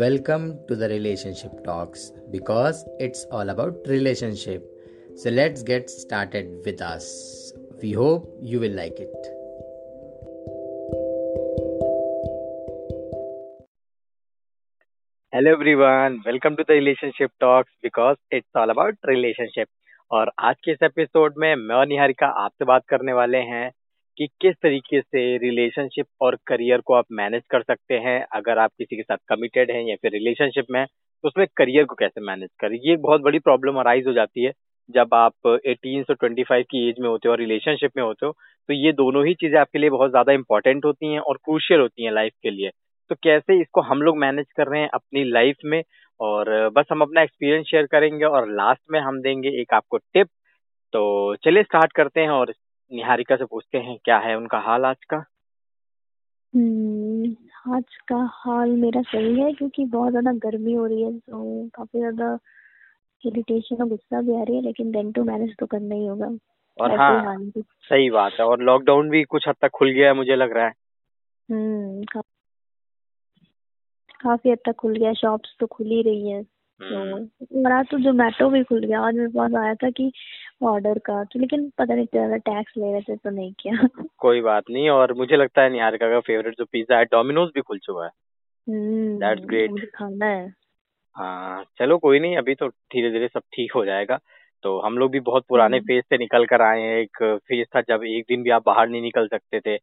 Welcome to the relationship talks because it's all about relationship. So let's get started with us. We hope you will like it. Hello everyone welcome to the relationship talks because it's all about relationship और आज के इस episode में मैं और निहारिका आपसे बात करने वाले हैं कि किस तरीके से रिलेशनशिप और करियर को आप मैनेज कर सकते हैं, अगर आप किसी के साथ कमिटेड हैं या फिर रिलेशनशिप में तो उसमें करियर को कैसे मैनेज करें? ये एक बहुत बड़ी प्रॉब्लम अराइज हो जाती है जब आप 18 से 25 की एज में होते हो और रिलेशनशिप में होते हो तो ये दोनों ही चीज़ें आपके लिए बहुत ज़्यादा इंपॉर्टेंट होती हैं और क्रूशियल होती हैं लाइफ के लिए। तो कैसे इसको हम लोग मैनेज कर रहे हैं अपनी लाइफ में? और बस हम अपना एक्सपीरियंस शेयर करेंगे और लास्ट में हम देंगे एक आपको टिप तो चलिए स्टार्ट करते हैं और निहारिका से पूछते हैं क्या है उनका हाल आज का? हम्म, आज का हाल मेरा सही है क्योंकि बहुत ज़्यादा गर्मी हो रही है तो काफ़ी ज़्यादा इरिटेशन और गुस्सा भी आ रही है लेकिन देन टू मैनेज तो करना ही होगा। और हाँ सही बात है और लॉकडाउन भी कुछ हद तक खुल गया है मुझे लग रहा है। हम्म का, काफ़ी हद तक खुल गया शॉप्स तो खुल ही रही है। तो और तो जोमेटो भी खुल गया आज मेरे पास आया था कि ऑर्डर का। तो लेकिन पता नहीं चला टैक्स ले रहे थे तो नहीं किया। कोई बात नहीं और मुझे लगता है निहारिका का फेवरेट जो पिज्जा है डोमिनोज भी खुल चुका है। दैट्स हम्म ग्रेट खाना है। हाँ चलो कोई नहीं अभी तो धीरे धीरे सब ठीक हो जाएगा। तो हम लोग भी बहुत पुराने हम्म। फ़ेज़ से निकल कर आए हैं। एक फ़ेज़ था जब एक दिन भी आप बाहर नहीं निकल सकते थे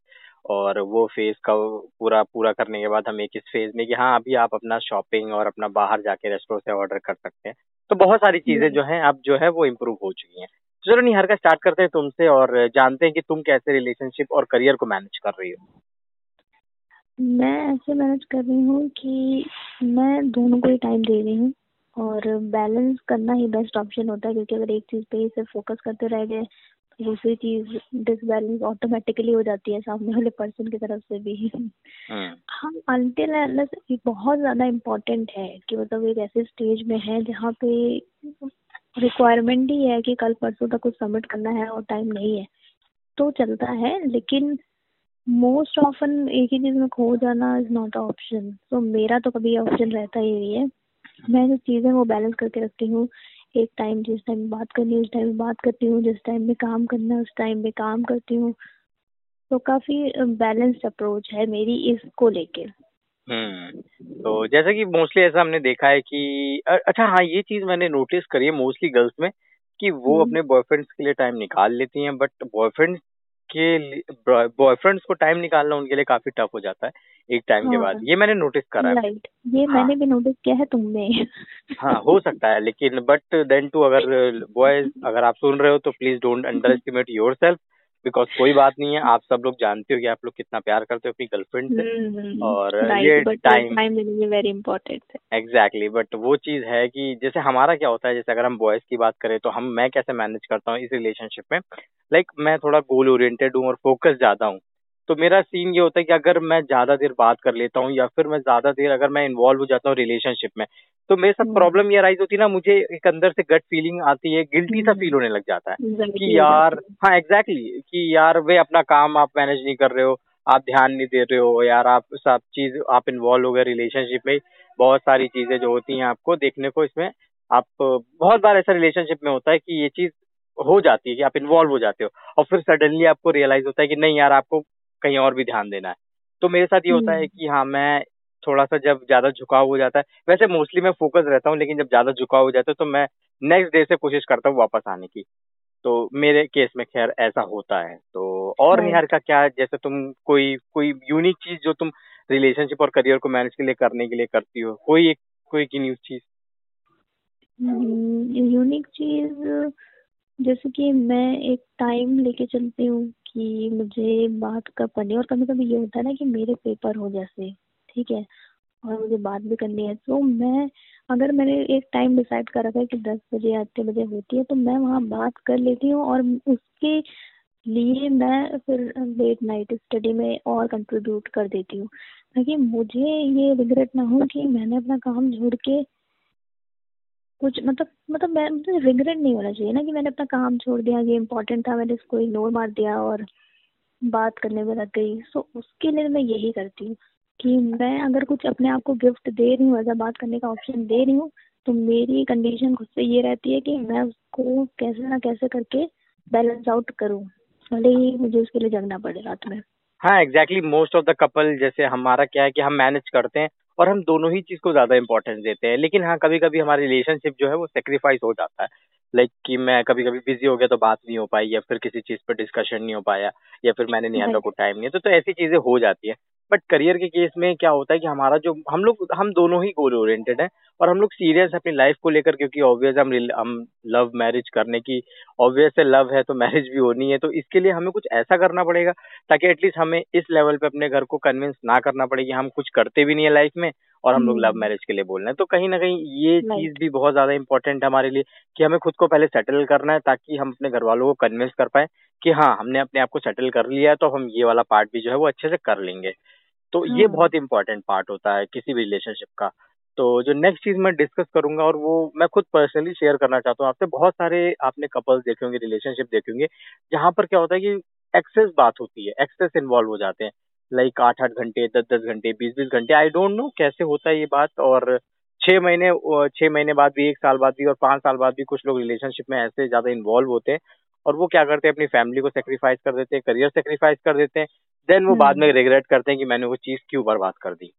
और वो फ़ेज़ का पूरा पूरा करने के बाद हम एक इस फ़ेज़ में कि हाँ अभी आप अपना शॉपिंग और अपना बाहर जाके रेस्टोरेंट से ऑर्डर कर सकते हैं। तो बहुत सारी चीज़ें हम्म। जो हैं अब जो है वो इम्प्रूव हो चुकी हैं। चलो निहार का स्टार्ट करते हैं तुमसे और जानते हैं कि तुम कैसे रिलेशनशिप और करियर को मैनेज कर रही हो। मैं ऐसे मैनेज कर रही हूँ कि मैं दोनों को ही टाइम दे रही हूँ और बैलेंस करना ही बेस्ट ऑप्शन होता है क्योंकि अगर एक चीज़ पे ही सिर्फ़ फोकस करते रह गए तो दूसरी चीज़ डिसबैलेंस ऑटोमेटिकली हो जाती है सामने वाले पर्सन की तरफ़ से भी। हम्म। हाँ अनटिल ये बहुत ज़्यादा इम्पोर्टेंट है कि मतलब एक ऐसे स्टेज में है जहाँ पे रिक्वायरमेंट ही है कि कल परसों तक कुछ सबमिट करना है और टाइम नहीं है। तो चलता है, लेकिन मोस्ट ऑफन एक ही चीज़ में खो जाना इज़ नॉट अ ऑप्शन तो मेरा तो कभी ऑप्शन रहता ही नहीं है। मैं जो चीज़ें वो बैलेंस करके रखती हूँ। एक टाइम जिस टाइम बात करनी है, उस टाइम बात करती हूँ। जिस टाइम में काम करना है, उस टाइम में काम करती हूँ। तो काफ़ी बैलेंस्ड अप्रोच है मेरी इसको लेके। हम्म। तो जैसा कि मोस्टली ऐसा हमने देखा है कि अ- अच्छा हाँ ये चीज़ मैंने नोटिस करी है मोस्टली गर्ल्स में कि वो हम्म। अपने बॉयफ्रेंड्स के लिए टाइम निकाल लेती हैं बट बॉयफ्रेंड्स के बॉयफ्रेंड्स को टाइम निकालना उनके लिए काफ़ी टफ हो जाता है एक टाइम के बाद। हाँ ये मैंने नोटिस करा है। राइट ये हाँ। मैंने भी नोटिस किया है तुमने। हाँ हो सकता है लेकिन बट देन टू अगर बॉयज़ अगर आप सुन रहे हो तो please don't underestimate yourself because कोई बात नहीं है आप सब लोग जानते हो कि आप लोग कितना प्यार करते हो अपनी गर्लफ्रेंड से। हम्म और ये time very important exactly but वो चीज़ है कि जैसे हमारा क्या होता है जैसे अगर हम बॉयज़ की बात करें तो हम मैं कैसे मैनेज करता हूँ इस रिलेशनशिप में? लाइक like, मैं थोड़ा गोल ओरिएंटेड हूँ और फोकस ज़्यादा हूँ। तो मेरा सीन ये होता है कि अगर मैं ज़्यादा देर बात कर लेता हूँ या फिर मैं ज़्यादा देर अगर मैं इन्वॉल्व हो जाता हूँ रिलेशनशिप में तो मेरे साथ हम्म। प्रॉब्लम ये राइज होती है ना मुझे एक अंदर से गट फीलिंग आती है गिल्टी सा फील हम्म होने लग जाता है कि यार हाँ एग्जैक्टली exactly, कि यार वे अपना काम आप मैनेज नहीं कर रहे हो आप ध्यान नहीं दे रहे हो यार आप सब चीज़ आप इन्वॉल्व हो गए रिलेशनशिप में बहुत सारी चीज़ें जो होती हैं आपको देखने को इसमें आप बहुत बार ऐसा रिलेशनशिप में होता है कि ये चीज़ हो जाती है कि आप इन्वॉल्व हो जाते हो और फिर सडनली आपको रियलाइज़ होता है कि नहीं यार आपको कहीं और भी ध्यान देना है। तो मेरे साथ ये होता है हम्म। कि हाँ मैं थोड़ा सा जब ज़्यादा झुकाव हो जाता है वैसे मोस्टली मैं फोकस रहता हूँ लेकिन जब ज़्यादा झुकाव हो जाता है तो मैं नेक्स्ट डे से कोशिश करता हूँ वापस आने की। तो मेरे केस में खैर ऐसा होता है। तो और निहार का क्या जैसे तुम कोई कोई यूनिक चीज़ जो तुम रिलेशनशिप और करियर को मैनेज के लिए करने के लिए करती हो कोई एक कोई की न्यूज़ चीज़? यूनिक चीज़ जैसे कि मैं एक टाइम लेके चलती हूँ कि मुझे बात कब करनी है और कभी कभी ये होता है ना कि मेरे पेपर हो जैसे, ठीक है? और मुझे बात भी करनी है। तो मैं, अगर मैंने एक टाइम डिसाइड कर रखा है कि दस बजे या बजे होती है तो मैं वहाँ बात कर लेती हूँ और उसके लिए मैं फिर लेट नाइट स्टडी में और कंट्रीब्यूट कर देती हूँ। ताकि मुझे ये रिग्रेट ना हो कि मैंने अपना काम छोड़ के कुछ मतलब मतलब मैं, मुझे रिग्रेट नहीं होना चाहिए ना कि मैंने अपना काम छोड़ दिया, ये इम्पोर्टेंट था, मैंने इसको इग्नोर मार दिया और बात करने में लग गई। सो उसके लिए मैं यही करती हूँ कि मैं अगर कुछ अपने आप को गिफ्ट दे रही हूँ, ऐसा बात करने का ऑप्शन दे रही हूँ तो मेरी कंडीशन खुद से ये रहती है कि मैं उसको कैसे ना कैसे करके बैलेंस आउट करूँ। भले ही मुझे उसके लिए जगना पड़े रात में। हाँ exactly most of the couple जैसे हमारा क्या है कि हम मैनेज करते हैं और हम दोनों ही चीज़ को ज़्यादा इंपॉर्टेंस देते हैं। लेकिन हाँ कभी कभी हमारा रिलेशनशिप जो है वो सेक्रीफाइस हो जाता है। लाइक like कि मैं कभी कभी बिज़ी हो गया तो बात नहीं हो पाई या फिर किसी चीज़ पर डिस्कशन नहीं हो पाया या फिर मैंने नहीं आता को टाइम नहीं तो, तो ऐसी चीज़ें हो जाती है। बट करियर के केस में क्या होता है कि हमारा जो हम लोग हम दोनों ही गोल ओरिएंटेड है और हम लोग सीरियस अपनी लाइफ को लेकर क्योंकि ऑब्वियस हम हम लव मैरिज करने की ऑब्वियस है लव है तो मैरिज भी होनी है तो इसके लिए हमें कुछ ऐसा करना पड़ेगा ताकि एटलीस्ट हमें इस लेवल पे अपने घर को कन्विंस ना करना पड़े कि हम कुछ करते भी नहीं है लाइफ में और हम लोग लव हम्म। मैरिज के लिए बोल रहे हैं। तो कहीं ना कहीं ये चीज़ भी बहुत ज़्यादा इंपॉर्टेंट है हमारे लिए कि हमें खुद को पहले सेटल करना है ताकि हम अपने घर वालों को कन्विंस कर पाए कि हाँ हमने अपने आप को सेटल कर लिया है तो हम ये वाला पार्ट भी जो है वो अच्छे से कर लेंगे। तो ये हाँ। बहुत इंपॉर्टेंट पार्ट होता है किसी भी रिलेशनशिप का। तो जो नेक्स्ट चीज़ मैं डिस्कस करूँगा और वो मैं खुद पर्सनली शेयर करना चाहता हूँ आपसे बहुत सारे आपने कपल्स देखे होंगे रिलेशनशिप देखे होंगे जहाँ पर क्या होता है कि एक्सेस बात होती है एक्सेस इन्वॉल्व हो जाते हैं। लाइक आठ आठ घंटे दस दस घंटे बीस बीस घंटे आई डोंट नो कैसे होता है ये बात और छह महीने छह महीने बाद भी एक साल बाद भी और पाँच साल बाद भी कुछ लोग रिलेशनशिप में ऐसे ज़्यादा इन्वॉल्व होते हैं और वो क्या करते हैं अपनी फैमिली को सेक्रीफाइस कर देते हैं करियर सेक्रीफाइस कर देते हैं। देन वो बाद में रिग्रेट हम्म। करते हैं कि मैंने वो चीज़ क्यों बर्बाद कर दी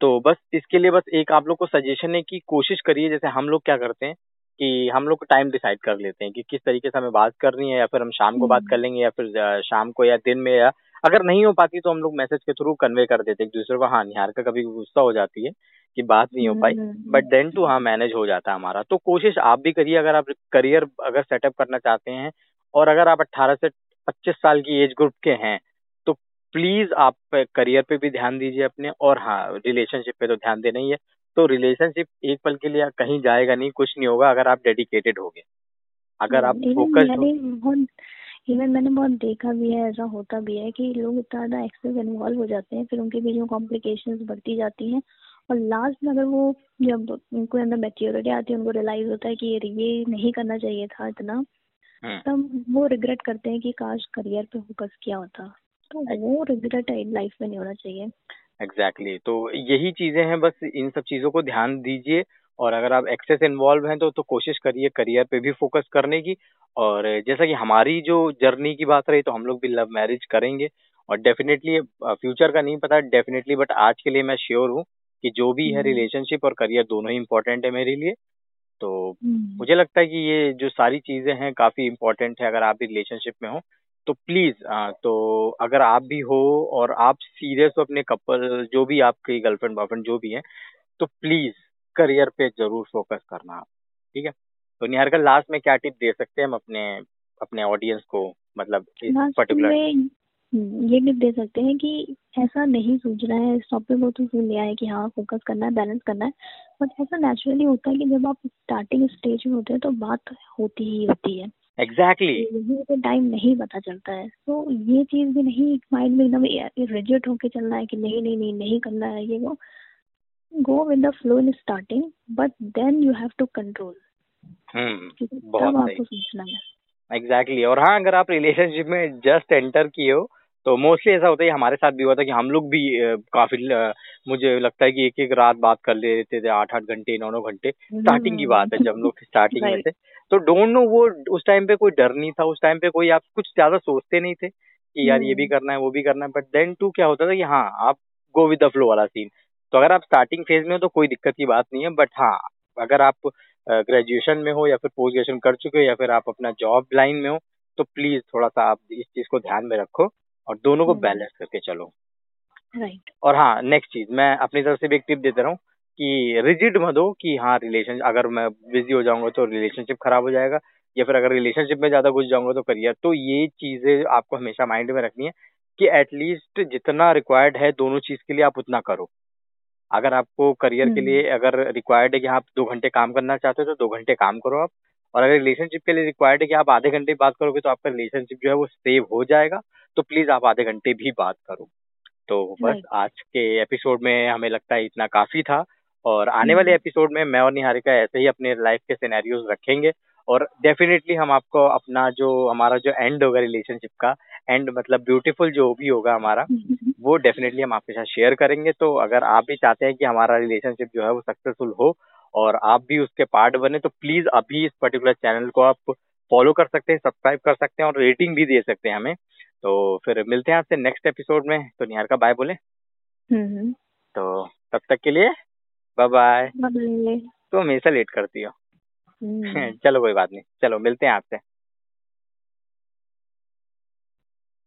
तो बस इसके लिए बस एक आप लोग को सजेशन है कि कोशिश करिए जैसे हम लोग क्या करते हैं कि हम लोग टाइम डिसाइड कर लेते हैं कि किस तरीके से हमें बात करनी है या फिर हम शाम को बात कर हम्म। लेंगे या फिर शाम को या दिन में या अगर नहीं हो पाती तो हम लोग मैसेज के थ्रू कन्वे कर देते हैं एक दूसरे को हाँ निहार का कभी गुस्सा हो जाती है कि बात नहीं हो पाई बट देन टू हाँ मैनेज हो जाता है हमारा तो कोशिश आप भी करिए अगर आप करियर अगर सेटअप करना चाहते हैं और अगर आप 18 से 25 साल की एज ग्रुप के हैं तो प्लीज़ आप करियर पे भी ध्यान दीजिए अपने और हाँ रिलेशनशिप पे तो ध्यान देना ही है तो रिलेशनशिप एक पल के लिए कहीं जाएगा नहीं कुछ नहीं होगा अगर आप डेडिकेटेड हो अगर आप फोकस इवन मैंने बहुत देखा भी है ऐसा होता भी है कि लोग इतना ज़्यादा एक्सेस इन्वॉल्व हो जाते हैं फिर उनके बीच में कॉम्प्लिकेशंस बढ़ती जाती हैं और लास्ट में अगर वो जब उनको अंदर मेच्योरिटी आती है उनको रियलाइज़ होता है कि ये नहीं करना चाहिए था इतना। तब वो रिग्रेट करते हैं कि काश करियर पे फोकस किया होता। तो वो रिग्रेट लाइफ में नहीं होना चाहिए। Exactly exactly. तो यही चीज़ें हैं बस इन सब चीज़ों को ध्यान दीजिए। और अगर आप एक्सेस इन्वॉल्व हैं तो तो कोशिश करिए करियर पे भी फोकस करने की। और जैसा कि हमारी जो जर्नी की बात रही तो हम लोग भी लव मैरिज करेंगे। और डेफिनेटली फ्यूचर का नहीं पता डेफिनेटली बट आज के लिए मैं श्योर हूँ कि जो भी है रिलेशनशिप हम्म। और करियर दोनों ही इम्पोर्टेंट है मेरे लिए। तो हम्म। मुझे लगता है कि ये जो सारी चीज़ें हैं काफ़ी इम्पोर्टेंट है अगर आप भी रिलेशनशिप में हो तो प्लीज़ तो अगर आप भी हो और आप सीरियस हो अपने कपल जो भी आपकी गर्लफ्रेंड बॉयफ्रेंड जो भी है तो प्लीज़ करियर पे ज़रूर फोकस करना आप ठीक है तो निहार का लास्ट में क्या टिप दे सकते हैं हम अपने अपने ऑडियंस को मतलब इस पर्टिकुलर ये भी दे सकते हैं कि ऐसा नहीं सोचना है। इस टॉपिक को तो सुन लिया है कि हाँ फोकस करना है बैलेंस करना है। बट ऐसा नेचुरली होता है कि जब आप स्टार्टिंग स्टेज में होते हैं तो बात होती ही होती है। Exactly exactly. टाइम नहीं पता चलता है। तो ये चीज़ भी नहीं माइंड में एकदम रिजिट होके चलना है कि नहीं नहीं नहीं नहीं करना है ये वो। Go with the flow in starting but then you have to control तब आपको सोचना है। Exactly exactly. और हाँ अगर आप रिलेशनशिप में जस्ट एंटर किए हो तो मोस्टली ऐसा होता है हमारे साथ भी हुआ था कि हम लोग भी काफ़ी मुझे लगता है कि एक एक रात बात कर लेते थे आठ आठ घंटे नौ नौ घंटे स्टार्टिंग की बात है जब हम लोग स्टार्टिंग में थे। तो डोंट नो वो उस टाइम पे कोई डर नहीं था उस टाइम पे कोई आप कुछ ज़्यादा सोचते नहीं थे कि यार ये भी हम्म। करना है वो भी करना है बट देन टू क्या होता था कि हाँ आप गो विद द फ्लो वाला सीन तो अगर आप स्टार्टिंग फ़ेज़ में हो तो कोई दिक्कत की बात नहीं है बट हाँ अगर आप ग्रेजुएशन में हो या फिर पोस्ट ग्रेजुएशन कर चुके हो या फिर आप अपना जॉब लाइन में हो तो प्लीज़ थोड़ा सा आप इस चीज़ को ध्यान में रखो। और दोनों को बैलेंस हम्म। करके चलो। राइट और हाँ नेक्स्ट चीज़ मैं अपनी तरफ़ से भी एक टिप देता रहा हूँ कि रिजिड मत हो कि हाँ रिलेशन अगर मैं बिज़ी हो जाऊँगा तो रिलेशनशिप खराब हो जाएगा या फिर अगर रिलेशनशिप में ज़्यादा घुस जाऊँगा तो करियर। तो ये चीज़ें आपको हमेशा माइंड में रखनी है कि एटलीस्ट जितना रिक्वायर्ड है दोनों चीज़ के लिए आप उतना करो। अगर आपको करियर के लिए हम्म। अगर रिक्वायर्ड है कि आप दो घंटे काम करना चाहते हो तो दो घंटे काम करो आप। और अगर रिलेशनशिप के लिए रिक्वायर्ड है कि आप आधे घंटे बात करोगे तो आपका रिलेशनशिप जो है वो सेव हो जाएगा। तो प्लीज़ आप आधे घंटे भी बात करो। तो बस आज के एपिसोड में हमें लगता है इतना काफ़ी था और आने वाले एपिसोड। में मैं और निहारिका ऐसे ही अपने लाइफ के सिनेरियोज रखेंगे और डेफिनेटली हम आपको अपना जो हमारा जो एंड होगा रिलेशनशिप का एंड मतलब ब्यूटीफुल जो भी होगा हमारा वो डेफिनेटली हम आपके साथ शेयर करेंगे। तो अगर आप भी चाहते हैं कि हमारा रिलेशनशिप जो है वो सक्सेसफुल हो और आप भी उसके पार्ट बने तो प्लीज़ अभी इस पर्टिकुलर चैनल को आप फॉलो कर सकते हैं सब्सक्राइब कर सकते हैं और रेटिंग भी दे सकते हैं हमें। तो फिर मिलते हैं आपसे नेक्स्ट एपिसोड में। तो निहार का बाय बोले। तो तब तक के लिए बाय बाय तो हमेशा लेट करती हो। चलो कोई बात नहीं। चलो मिलते हैं आपसे